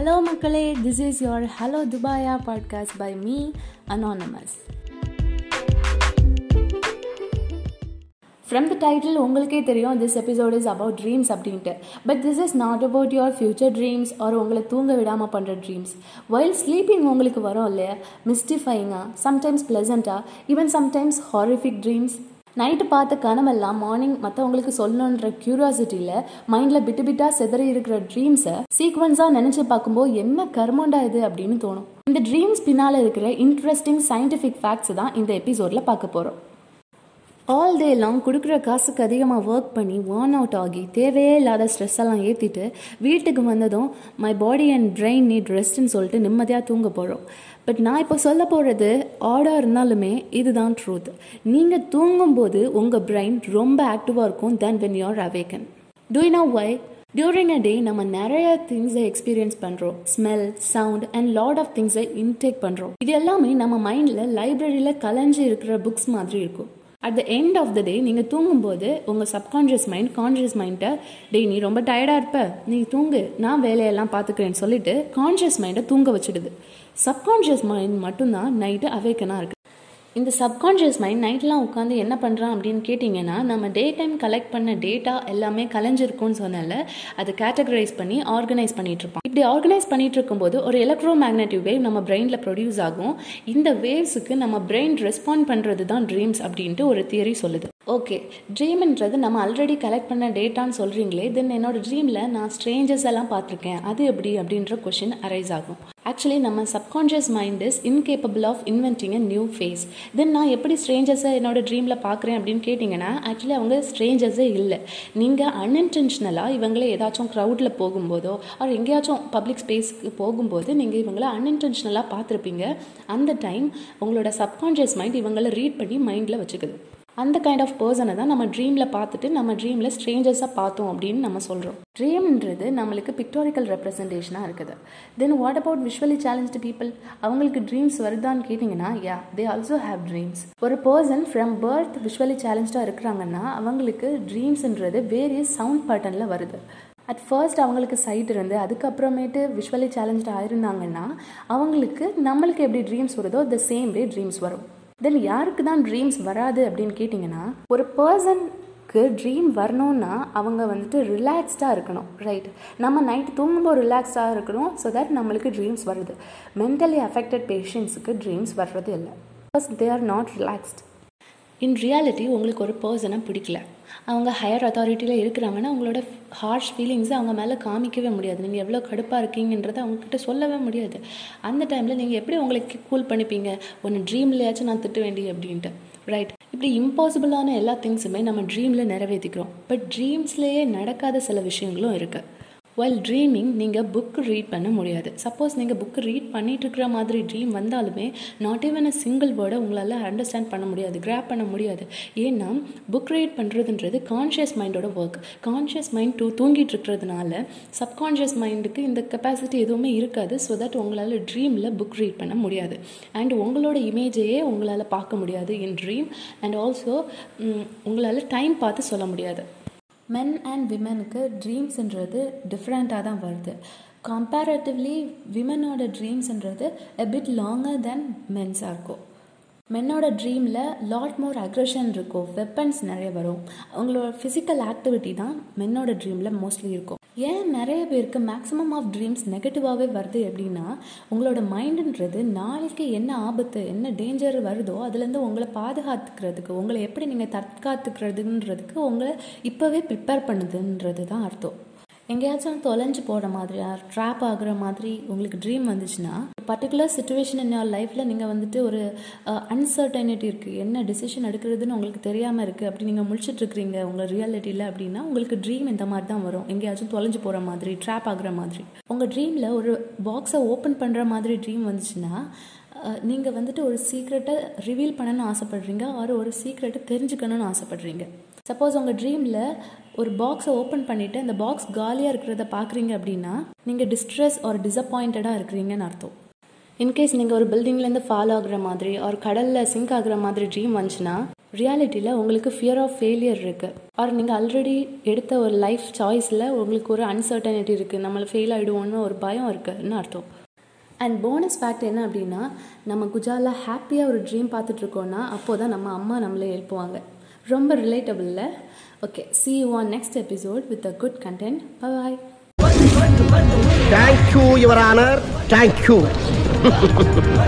Hello மக்களே. This is your hello துபாயா podcast by me anonymous from the title உங்களுக்கே தெரியும் this episode is about dreams அப்படின்ட்டு. But this is not about your future dreams or உங்களை தூங்க விடாமல் பண்ணுற dreams while sleeping உங்களுக்கு வரும் இல்லையா? மிஸ்டிஃபைங்காக sometimes ப்ளசண்ட்டாக even sometimes horrific dreams night பார்த்த கனவெல்லாம் மார்னிங் மற்றவங்களுக்கு சொல்லணுன்ற கியூரியாசிட்டியில் மைண்டில் பிட்டு பிட்டாக செதறி இருக்கிற ட்ரீம்ஸை சீக்வன்ஸாக நினச்சி பார்க்கும்போது என்ன கர்மண்டா இது அப்படின்னு தோணும். இந்த ட்ரீம்ஸ் பின்னால் இருக்கிற இன்ட்ரெஸ்டிங் சயின்டிஃபிக் ஃபேக்ட்ஸ் தான் இந்த எபிசோடில் பார்க்க போகிறோம் ஆல் டே லாங் கொடுக்குற காசுக்கு அதிகமாக ஒர்க் பண்ணி வார்ன் அவுட் ஆகி தேவையே இல்லாத ஸ்ட்ரெஸ் எல்லாம் ஏற்றிட்டு வீட்டுக்கு வந்ததும் my body and brain need ரெஸ்ட்னு சொல்லிட்டு நிம்மதியாக தூங்க போகிறோம் பட் நான் இப்போ சொல்ல போகிறது ஆடாக இருந்தாலுமே இதுதான் ட்ரூத் நீங்கள் தூங்கும்போது உங்கள் பிரெயின் ரொம்ப ஆக்டிவாக இருக்கும் then when you are awaken to know why during a day நம்ம நிறைய திங்ஸை எக்ஸ்பீரியன்ஸ் பண்ணுறோம் smell sound and lot of திங்ஸை இன்டேக் பண்ணுறோம் இது எல்லாமே நம்ம மைண்டில் லைப்ரரியில் கலைஞ்சு இருக்கிற புக்ஸ் மாதிரி இருக்கும். At the end of the day நீங்கள் தூங்கும்போது உங்கள் சப்கான்ஷியஸ் மைண்ட் கான்ஷியஸ் மைண்ட்டை டே நீ ரொம்ப டயர்டாக இருப்ப. நீ தூங்கு. நான் வேலையெல்லாம் பார்த்துக்கிறேன்னு சொல்லிட்டு கான்ஷியஸ் மைண்டை தூங்க வச்சுடுது. சப்கான்ஷியஸ் மைண்ட் மட்டும்தான் நைட்டு அவேக்கனாக இருக்குது இந்த சப்கான்ஷியஸ் மைண்ட் நைட்லாம் உட்காந்து என்ன பண்ணுறான் அப்படின்னு கேட்டிங்கன்னா நம்ம டே டைம் கலெக்ட் பண்ண டேட்டா எல்லாமே கலைஞ்சிருக்கும்னு சொன்னால அதை கேட்டகரைஸ் பண்ணி ஆர்கனைஸ் பண்ணிட்டு இருப்போம் இப்படி ஆர்கனைஸ் பண்ணிட்டு இருக்கும்போது ஒரு எலக்ட்ரோ மேக்னட்டிவ் வேவ் நம்ம பிரெயினில் ப்ரொடியூஸ் ஆகும். இந்த வேவ்ஸுக்கு நம்ம பிரெயின் ரெஸ்பாண்ட் பண்ணுறது தான் ட்ரீம்ஸ் அப்படின்ட்டு ஒரு தியரி சொல்லுது. ஓகே ட்ரீம்ன்றது நம்ம ஆல்ரெடி கலெக்ட் பண்ண டேட்டான்னு சொல்கிறீங்களே தென் என்னோட ட்ரீமில் நான் ஸ்ட்ரேஞ்சர்ஸ் எல்லாம் பார்த்துருக்கேன் அது எப்படி அப்படின்ற கொஷின் அரைஸ் ஆகும். ஆக்சுவலி நம்ம subconscious mind is incapable of inventing a new face then நான் எப்படி ஸ்ட்ரேஞ்சர்ஸை என்னோட ட்ரீமில் பார்க்குறேன் அப்படின்னு கேட்டிங்கன்னா ஆக்சுவலி அவங்க ஸ்ட்ரேஞ்சர்ஸே இல்லை. நீங்கள் அன்இன்டென்ஷனலாக இவங்களே ஏதாச்சும் க்ரௌடில் போகும்போதோ அவர் எங்கேயாச்சும் பப்ளிக் ஸ்பேஸ்க்கு போகும்போது நீங்கள் இவங்கள அன்இன்டென்ஷனலாக பார்த்துருப்பீங்க. அந்த டைம் உங்களோட சப்கான்ஷியஸ் மைண்ட் இவங்களை ரீட் பண்ணி மைண்டில் வச்சுக்குது. அந்த கைண்ட் ஆஃப் பர்சனை தான் நம்ம ட்ரீமில் பார்த்துட்டு நம்ம ட்ரீமில் ஸ்ட்ரேஞ்சர்ஸாக பார்த்தோம் அப்படின்னு நம்ம சொல்கிறோம் ட்ரீம்ன்றது நம்மளுக்கு பிக்டோரிக்கல் ரெப்ரசன்டேஷனாக இருக்குது. Then what about visually challenge people அவங்களுக்கு ட்ரீம்ஸ் வருதான்னு கேட்டிங்கன்னா yeah they also have dreams ஒரு பர்சன் ஃப்ரம் பர்த் விஷுவலி சேலஞ்சாக இருக்கிறாங்கன்னா அவங்களுக்கு ட்ரீம்ஸ்ன்றது வேரியஸ் சவுண்ட் பேட்டர்னில் வருது. அட் ஃபர்ஸ்ட் அவங்களுக்கு சைட் இருந்து அதுக்கப்புறமேட்டு விஷுவலி சேலஞ்சாக ஆயிருந்தாங்கன்னா அவங்களுக்கு நம்மளுக்கு எப்படி ட்ரீம்ஸ் வருதோ த சேம் வே ட்ரீம்ஸ் வரும். தென் யாருக்கு தான் ட்ரீம்ஸ் வராது அப்படின்னு கேட்டிங்கன்னா ஒரு பர்சனுக்கு ட்ரீம் வரணும்னா அவங்க வந்துட்டு ரிலாக்ஸ்டாக இருக்கணும் ரைட் நம்ம நைட் தூங்கும்போது ரிலாக்ஸ்டாக இருக்கணும் ஸோ தட் நம்மளுக்கு ட்ரீம்ஸ் வருது மென்டலி அஃபெக்டட் பேஷண்ட்ஸுக்கு ட்ரீம்ஸ் வர்றது இல்லை. Because they are not relaxed in reality உங்களுக்கு ஒரு பர்சனை பிடிக்கல. அவங்க ஹையர் அத்தாரிட்டியில் இருக்கிறாங்கன்னா அவங்களோட ஹார்ஷ் ஃபீலிங்ஸை அவங்க மேலே காமிக்கவே முடியாது. நீங்கள் எவ்வளோ கடுப்பாக இருக்கீங்கன்றதை அவங்கக்கிட்ட சொல்லவே முடியாது. அந்த டைமில் நீங்கள் எப்படி உங்களுக்கு கூல் பண்ணிப்பீங்க? ஒன்று ட்ரீம்லையாச்சும் நான் திட்ட வேண்டிய அப்படின்ட்டு. ரைட் இப்படி இம்பாசிபிளான எல்லா திங்ஸுமே நம்ம ட்ரீமில் நிறைவேற்றிக்கிறோம் பட் ட்ரீம்ஸ்லேயே நடக்காத சில விஷயங்களும் இருக்குது வைல் ட்ரீமிங் நீங்கள் புக் ரீட் பண்ண முடியாது. சப்போஸ் நீங்கள் புக்கு ரீட் பண்ணிட்டு இருக்கிற மாதிரி ட்ரீம் வந்தாலுமே நாட் ஈவன் அ சிங்கிள் வேர்டை உங்களால் அண்டர்ஸ்டாண்ட் பண்ண முடியாது கிராப் பண்ண முடியாது. ஏன்னா புக் ரீட் பண்ணுறதுன்றது கான்ஷியஸ் மைண்டோட ஒர்க் கான்ஷியஸ் மைண்ட் டூ தூங்கிட்டு இருக்கிறதுனால சப்கான்ஷியஸ் மைண்டுக்கு இந்த கெப்பாசிட்டி எதுவுமே இருக்காது ஸோ தட் உங்களால் ட்ரீமில் புக் ரீட் பண்ண முடியாது. அண்ட் உங்களோட இமேஜையே உங்களால் பார்க்க முடியாது இன் ட்ரீம் அண்ட் ஆல்சோ உங்களால் டைம் பார்த்து சொல்ல முடியாது. மென் அண்ட் விமனுக்கு ட்ரீம்ஸுன்றது டிஃப்ரெண்ட்டாக தான் வருது. கம்பேரட்டிவ்லி விமனோட ட்ரீம்ஸுன்றது எ பிட் லாங்கர் தென் மென்ஸாக இருக்கும். மென்னோட ட்ரீமில் லாட் மோர் அக்ரெஷன் இருக்கும். வெப்பன்ஸ் நிறைய வரும். அவங்களோட ஃபிசிக்கல் ஆக்டிவிட்டி தான் மென்னோட ட்ரீமில் மோஸ்ட்லி இருக்கும். ஏன் நிறைய பேருக்கு மேக்ஸிமம் ஆஃப் ட்ரீம்ஸ் நெகட்டிவாகவே வருது அப்படின்னா உங்களோட மைண்டுன்றது நாளைக்கு என்ன ஆபத்து என்ன டேஞ்சர் வருதோ அதுலேருந்து உங்களை பாதுகாத்துக்கிறதுக்கு உங்களை எப்படி நீங்கள் தற்காத்துக்கிறதுன்றதுக்கு உங்களை இப்போவே ப்ரிப்பேர் பண்ணுதுன்றது தான் அர்த்தம். எங்கேயாச்சும் தொலைஞ்சு போகிற மாதிரியா ட்ராப் ஆகுற மாதிரி உங்களுக்கு ட்ரீம் வந்துச்சுன்னா பர்டிகுலர் சுச்சுவேஷன் இன் யார் லைஃப்பில் நீங்கள் வந்துட்டு ஒரு அன்சர்டனிட்டி இருக்குது என்ன டிசிஷன் எடுக்கிறதுன்னு உங்களுக்கு தெரியாமல் இருக்குது அப்படி நீங்கள் முழிச்சிட்ருக்கிறீங்க உங்கள் ரியாலிட்டியில் அப்படின்னா உங்களுக்கு ட்ரீம் இந்த மாதிரி தான் வரும். எங்கேயாச்சும் தொலைஞ்சு போகிற மாதிரி ட்ராப் ஆகிற மாதிரி. உங்கள் ட்ரீமில் ஒரு பாக்ஸை ஓப்பன் பண்ணுற மாதிரி ட்ரீம் வந்துச்சுன்னா நீங்கள் வந்துட்டு ஒரு சீக்ரெட்டை ரிவீல் பண்ணணும்னு ஆசைப்பட்றீங்க. ஒரு ஒரு சீக்ரெட்டை தெரிஞ்சுக்கணும்னு ஆசைப்பட்றீங்க. சப்போஸ் உங்கள் ட்ரீமில் ஒரு பாக்ஸை ஓப்பன் பண்ணிவிட்டு அந்த பாக்ஸ் காலியாக இருக்கிறத பார்க்குறீங்க அப்படின்னா நீங்கள் டிஸ்ட்ரெஸ் ஒரு டிசப்பாயிண்டடாக இருக்கிறீங்கன்னு அர்த்தம். இன்கேஸ் நீங்கள் ஒரு பில்டிங்லேருந்து ஃபால் ஆகுற மாதிரி ஒரு கடலில் சிங்க் ஆகுற மாதிரி ட்ரீம் வந்துச்சுன்னா ரியாலிட்டியில் உங்களுக்கு ஃபியர் ஆஃப் ஃபெயிலியர் இருக்குது ஆர் நீங்கள் ஆல்ரெடி எடுத்த ஒரு லைஃப் சாய்ஸில் உங்களுக்கு ஒரு அன்சர்டனிட்டி இருக்குது நம்மளை ஃபெயில் ஆகிடுவோன்னு ஒரு பயம் இருக்குதுன்னு அர்த்தம். அண்ட் போனஸ் ஃபேக்ட் என்ன அப்படின்னா நம்ம குஜாலில் ஹாப்பியாக ஒரு ட்ரீம் பார்த்துட்ருக்கோன்னா அப்போ தான் நம்ம அம்மா நம்மளை எழுப்புவாங்க. ரொம்ப ரிலேட்டபிளில் okay see you on next episode with a good content bye Thank you, Your Honor. Thank you.